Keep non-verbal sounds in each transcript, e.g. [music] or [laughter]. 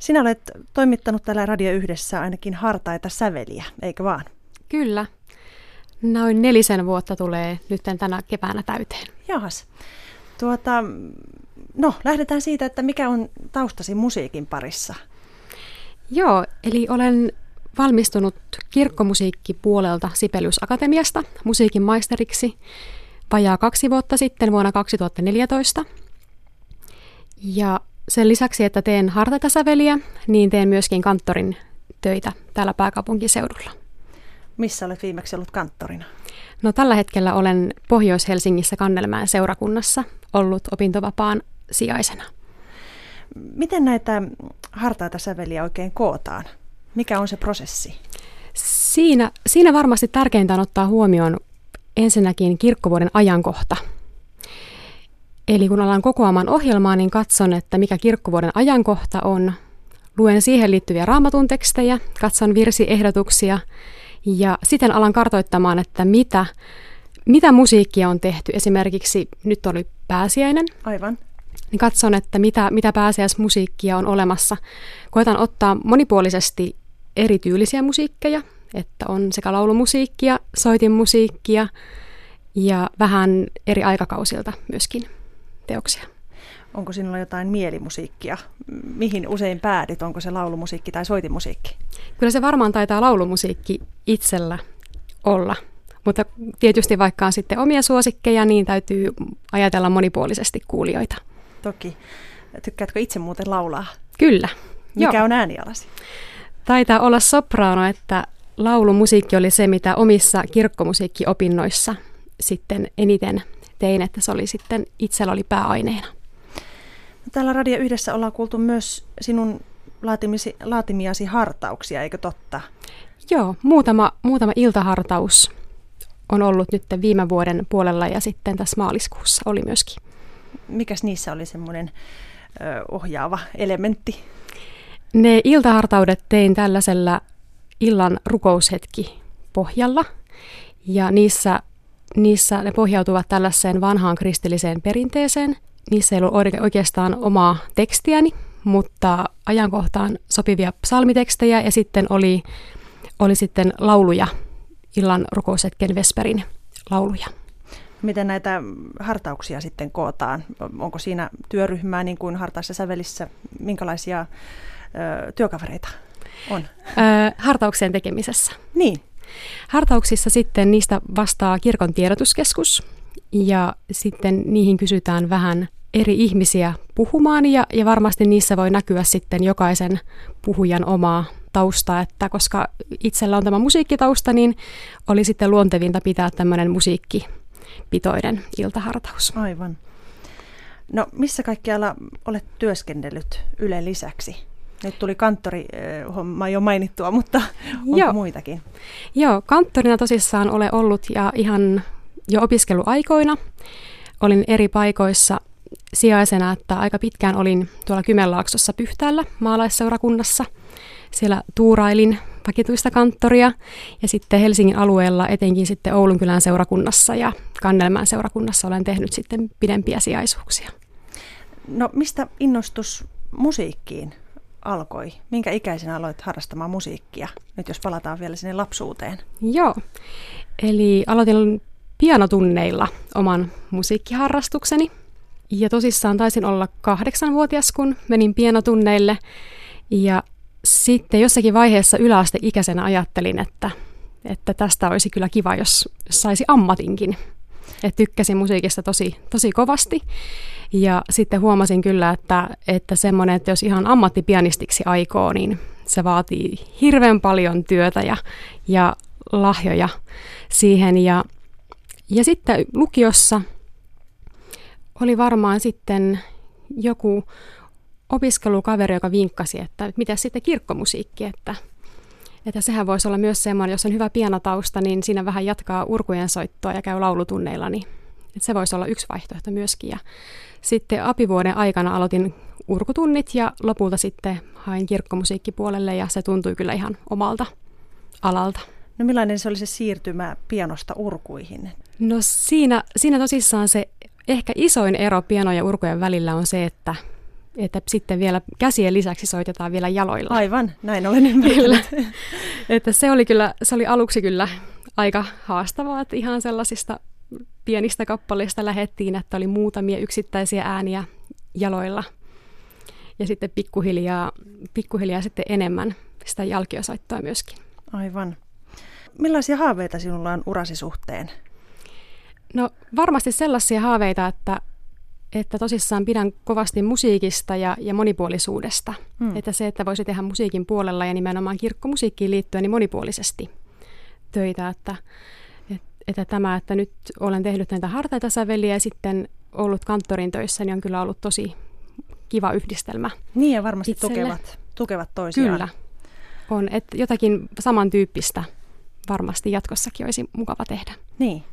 Sinä olet toimittanut täällä Radio Yhdessä ainakin hartaita säveliä, eikö vaan? Kyllä. Noin nelisen vuotta tulee nyt tänä keväänä täyteen. Jahas. Tuota, no, lähdetään siitä, että mikä on taustasi musiikin parissa? Joo, eli olen valmistunut kirkkomusiikkipuolelta Sibelius Akatemiasta musiikin maisteriksi vajaa kaksi vuotta sitten vuonna 2014. Ja sen lisäksi, että teen hartaita säveliä, niin teen myöskin kanttorin töitä täällä pääkaupunkiseudulla. Missä olet viimeksi ollut kanttorina? No tällä hetkellä olen Pohjois-Helsingissä Kannelmäen seurakunnassa ollut opintovapaan sijaisena. Miten näitä hartaita säveliä oikein kootaan? Mikä on se prosessi? Siinä, siinä varmasti tärkeintä on ottaa huomioon ensinnäkin kirkkovuoden ajankohta. Eli kun alan kokoamaan ohjelmaa, niin katson, että mikä kirkkovuoden ajankohta on. Luen siihen liittyviä raamatun tekstejä, katson virsiehdotuksia ja sitten alan kartoittamaan, että mitä, mitä musiikkia on tehty. Esimerkiksi nyt oli pääsiäinen. Aivan. Niin katson, että mitä, mitä pääsiäismusiikkia on olemassa. Koitan ottaa monipuolisesti erityylisiä musiikkeja, että on sekä laulumusiikkia, soitinmusiikkia ja vähän eri aikakausilta myöskin teoksia. Onko sinulla jotain mielimusiikkia? Mihin usein päädyt? Onko se laulumusiikki tai soitimusiikki? Kyllä se varmaan taitaa laulumusiikki itsellä olla. Mutta tietysti vaikka on sitten omia suosikkeja, niin täytyy ajatella monipuolisesti kuulijoita. Toki. Tykkäätkö itse muuten laulaa? Kyllä. Mikä Joo. on äänialasi? Taitaa olla sopraano, että laulumusiikki oli se, mitä omissa kirkkomusiikkiopinnoissa sitten eniten tein, että se oli sitten itsellä oli pääaineena. Täällä Radio Yhdessä ollaan kuultu myös sinun laatimisi, laatimiasi hartauksia, eikö totta? Joo, muutama, muutama iltahartaus on ollut nyt viime vuoden puolella ja sitten tässä maaliskuussa oli myöskin. Mikäs niissä oli semmoinen ohjaava elementti? Ne iltahartaudet tein tällaisella illan rukoushetki pohjalla ja niissä, niissä ne pohjautuvat tällaiseen vanhaan kristilliseen perinteeseen. Niissä ei ollut oikeastaan omaa tekstiäni, mutta ajankohtaan sopivia psalmitekstejä ja sitten oli, oli sitten lauluja, illan rukoushetken Vesperin lauluja. Miten näitä hartauksia sitten kootaan? Onko siinä työryhmää niin kuin hartaissa sävelissä? Minkälaisia ö, työkavereita on? Ö, hartauksien tekemisessä. Niin. Hartauksissa sitten niistä vastaa kirkon tiedotuskeskus ja sitten niihin kysytään vähän eri ihmisiä puhumaan ja, ja varmasti niissä voi näkyä sitten jokaisen puhujan omaa tausta, että koska itsellä on tämä musiikkitausta, niin oli sitten luontevinta pitää tämmöinen musiikkipitoinen iltahartaus. Aivan. No missä kaikkialla olet työskennellyt Yle lisäksi? Nyt tuli kanttorihomma jo mainittua, mutta onko Joo. muitakin? Joo, kanttorina tosissaan ole ollut ja ihan jo opiskeluaikoina. Olin eri paikoissa sijaisena, että aika pitkään olin tuolla Kymenlaaksossa Pyhtäällä maalaisseurakunnassa. Siellä tuurailin vakituista kanttoria ja sitten Helsingin alueella etenkin sitten Oulunkylän seurakunnassa ja Kannelmään seurakunnassa olen tehnyt sitten pidempiä sijaisuuksia. No mistä innostus musiikkiin alkoi? Minkä ikäisenä aloit harrastamaan musiikkia? Nyt jos palataan vielä sinne lapsuuteen. Joo, eli aloitin pianotunneilla oman musiikkiharrastukseni. Ja tosissaan taisin olla kahdeksanvuotias, kun menin pianotunneille. Ja sitten jossakin vaiheessa yläasteikäisenä ajattelin, että, että tästä olisi kyllä kiva, jos saisi ammatinkin. Et tykkäsin musiikista tosi, tosi kovasti. Ja sitten huomasin kyllä, että, että semmoinen, että jos ihan ammattipianistiksi aikoo, niin se vaatii hirveän paljon työtä ja, ja lahjoja siihen. Ja, ja sitten lukiossa oli varmaan sitten joku opiskelukaveri, joka vinkkasi, että mitä sitten kirkkomusiikki, että, että sehän voisi olla myös semmoinen, jos on hyvä pianotausta, niin siinä vähän jatkaa urkujen soittoa ja käy laulutunneilla, niin että se voisi olla yksi vaihtoehto myöskin. Ja sitten apivuoden aikana aloitin urkutunnit ja lopulta sitten hain kirkkomusiikkipuolelle ja se tuntui kyllä ihan omalta alalta. No millainen se oli se siirtymä pianosta urkuihin? No siinä, siinä tosissaan se ehkä isoin ero piano ja urkujen välillä on se, että että sitten vielä käsien lisäksi soitetaan vielä jaloilla. Aivan, näin olen ymmärtänyt. että se oli kyllä, se oli aluksi kyllä aika haastavaa, että ihan sellaisista pienistä kappaleista lähettiin, että oli muutamia yksittäisiä ääniä jaloilla. Ja sitten pikkuhiljaa, pikkuhiljaa sitten enemmän sitä jalkiosaittoa myöskin. Aivan. Millaisia haaveita sinulla on urasi suhteen? No varmasti sellaisia haaveita, että, että tosissaan pidän kovasti musiikista ja, ja monipuolisuudesta. Hmm. Että se, että voisi tehdä musiikin puolella ja nimenomaan kirkkomusiikkiin liittyen niin monipuolisesti töitä. Että, että tämä, että nyt olen tehnyt näitä hartaita säveliä ja sitten ollut kanttorin töissä, niin on kyllä ollut tosi kiva yhdistelmä. Niin ja varmasti tukevat, tukevat toisiaan. Kyllä. On, että jotakin samantyyppistä varmasti jatkossakin olisi mukava tehdä. Niin.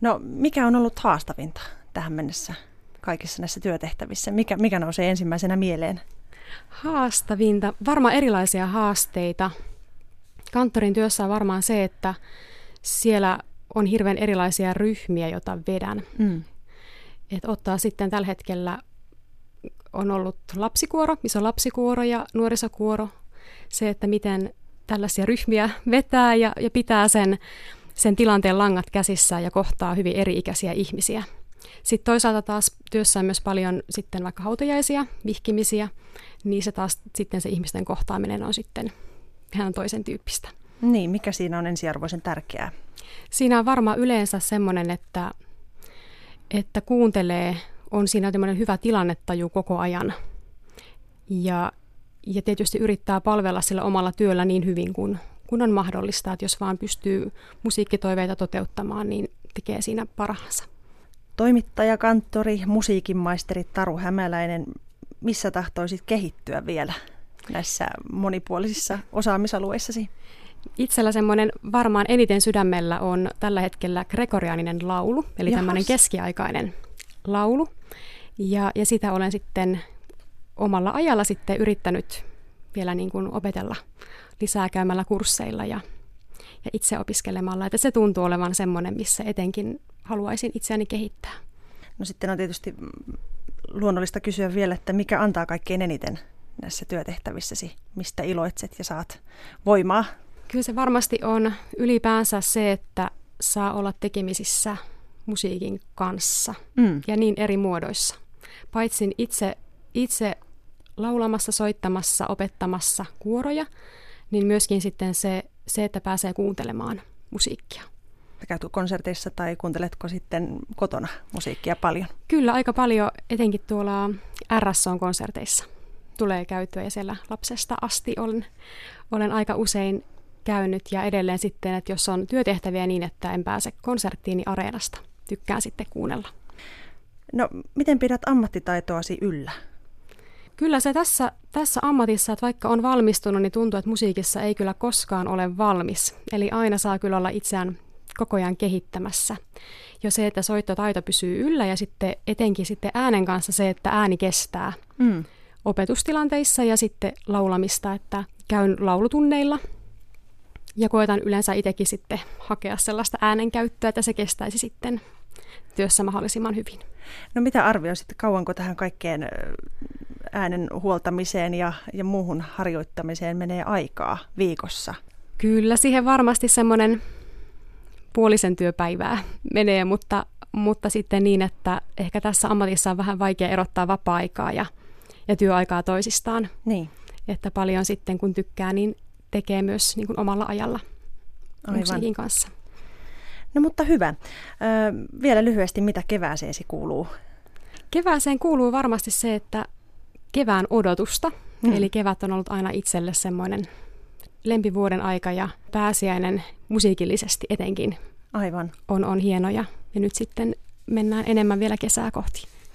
No mikä on ollut haastavinta tähän mennessä kaikissa näissä työtehtävissä? Mikä, mikä nousee ensimmäisenä mieleen? Haastavinta, varmaan erilaisia haasteita. Kanttorin työssä on varmaan se, että siellä on hirveän erilaisia ryhmiä, joita vedän. Mm. Et ottaa sitten tällä hetkellä on ollut lapsikuoro, missä on lapsikuoro ja nuorisokuoro. Se, että miten tällaisia ryhmiä vetää ja, ja pitää sen, sen tilanteen langat käsissä ja kohtaa hyvin eri-ikäisiä ihmisiä. Sitten toisaalta taas työssä on myös paljon sitten vaikka hautajaisia, vihkimisiä, niin se taas sitten se ihmisten kohtaaminen on sitten ihan toisen tyyppistä. Niin, mikä siinä on ensiarvoisen tärkeää? Siinä on varmaan yleensä semmoinen, että, että kuuntelee, on siinä tämmöinen hyvä tilannetaju koko ajan. Ja, ja tietysti yrittää palvella sillä omalla työllä niin hyvin kuin kun on mahdollista, että jos vaan pystyy musiikkitoiveita toteuttamaan, niin tekee siinä parhaansa. Toimittaja, kanttori, musiikinmaisteri Taru Hämäläinen, missä tahtoisit kehittyä vielä näissä monipuolisissa osaamisalueissasi? Itsellä semmoinen varmaan eniten sydämellä on tällä hetkellä gregorianinen laulu, eli Jahas. tämmöinen keskiaikainen laulu. Ja, ja sitä olen sitten omalla ajalla sitten yrittänyt vielä niin kuin opetella lisää käymällä kursseilla ja, ja itse opiskelemalla. Että se tuntuu olevan semmoinen, missä etenkin haluaisin itseäni kehittää. No sitten on tietysti luonnollista kysyä vielä, että mikä antaa kaikkein eniten näissä työtehtävissäsi, mistä iloitset ja saat voimaa Kyllä se varmasti on ylipäänsä se, että saa olla tekemisissä musiikin kanssa mm. ja niin eri muodoissa. Paitsi itse, itse laulamassa, soittamassa, opettamassa kuoroja, niin myöskin sitten se, se, että pääsee kuuntelemaan musiikkia. Käytkö konserteissa tai kuunteletko sitten kotona musiikkia paljon? Kyllä, aika paljon, etenkin tuolla RSO-konserteissa tulee käytyä ja siellä lapsesta asti olen, olen aika usein käynyt ja edelleen sitten, että jos on työtehtäviä niin, että en pääse konserttiin, niin areenasta tykkään sitten kuunnella. No, miten pidät ammattitaitoasi yllä? Kyllä se tässä, tässä ammatissa, että vaikka on valmistunut, niin tuntuu, että musiikissa ei kyllä koskaan ole valmis. Eli aina saa kyllä olla itseään koko ajan kehittämässä. Jo se, että soittotaito pysyy yllä ja sitten etenkin sitten äänen kanssa se, että ääni kestää mm. opetustilanteissa ja sitten laulamista, että käyn laulutunneilla ja koetan yleensä itsekin sitten hakea sellaista äänenkäyttöä, että se kestäisi sitten työssä mahdollisimman hyvin. No mitä arvioisit, kauanko tähän kaikkeen äänen huoltamiseen ja, ja muuhun harjoittamiseen menee aikaa viikossa? Kyllä, siihen varmasti semmoinen puolisen työpäivää [laughs] menee, mutta, mutta sitten niin, että ehkä tässä ammatissa on vähän vaikea erottaa vapaa-aikaa ja, ja työaikaa toisistaan. Niin. Että paljon sitten kun tykkää, niin tekee myös niin kuin omalla ajalla Aivan. musiikin kanssa. No mutta hyvä. Ö, vielä lyhyesti, mitä kevääseesi kuuluu? Kevääseen kuuluu varmasti se, että kevään odotusta. Mm. Eli kevät on ollut aina itselle semmoinen lempivuoden aika ja pääsiäinen musiikillisesti etenkin Aivan. On, on hienoja. Ja nyt sitten mennään enemmän vielä kesää kohti.